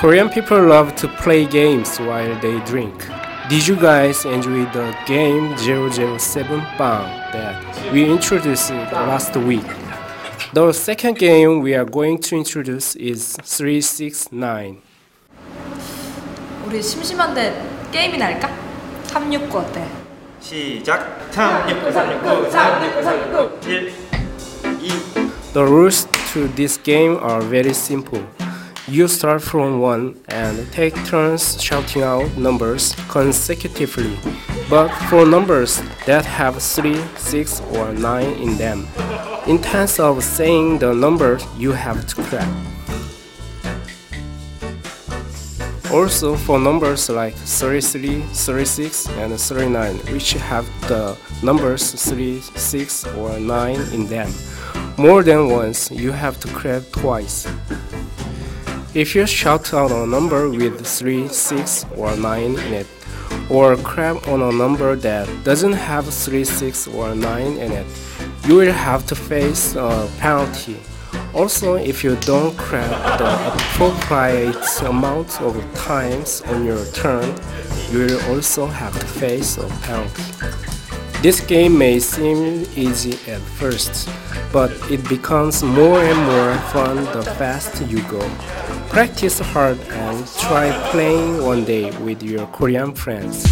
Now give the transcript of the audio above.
Korean people love to play games while they drink. Did you guys enjoy the game 007 Bang that we introduced last week? The second game we are going to introduce is 369. 우리 심심한데 게임이나 할까? 369 어때? 시작 369 369 369 369 1 2 The rules to this game are very simple. You start from 1 and take turns shouting out numbers consecutively, but for numbers that have 3, 6, or 9 in them. In terms of saying the number, you have to clap. Also, for numbers like 33, 36, and 39, which have the numbers 3, 6, or 9 in them, more than once, you have to clap twice. If you shout out a number with 3, 6, or 9 in it, or clap on a number that doesn't have 3, 6, or 9 in it, you will have to face a penalty. Also, if you don't clap the appropriate amount of times on your turn, you will also have to face a penalty. This game may seem easy at first, but it becomes more and more fun the faster you go. Practice hard and try playing one day with your Korean friends.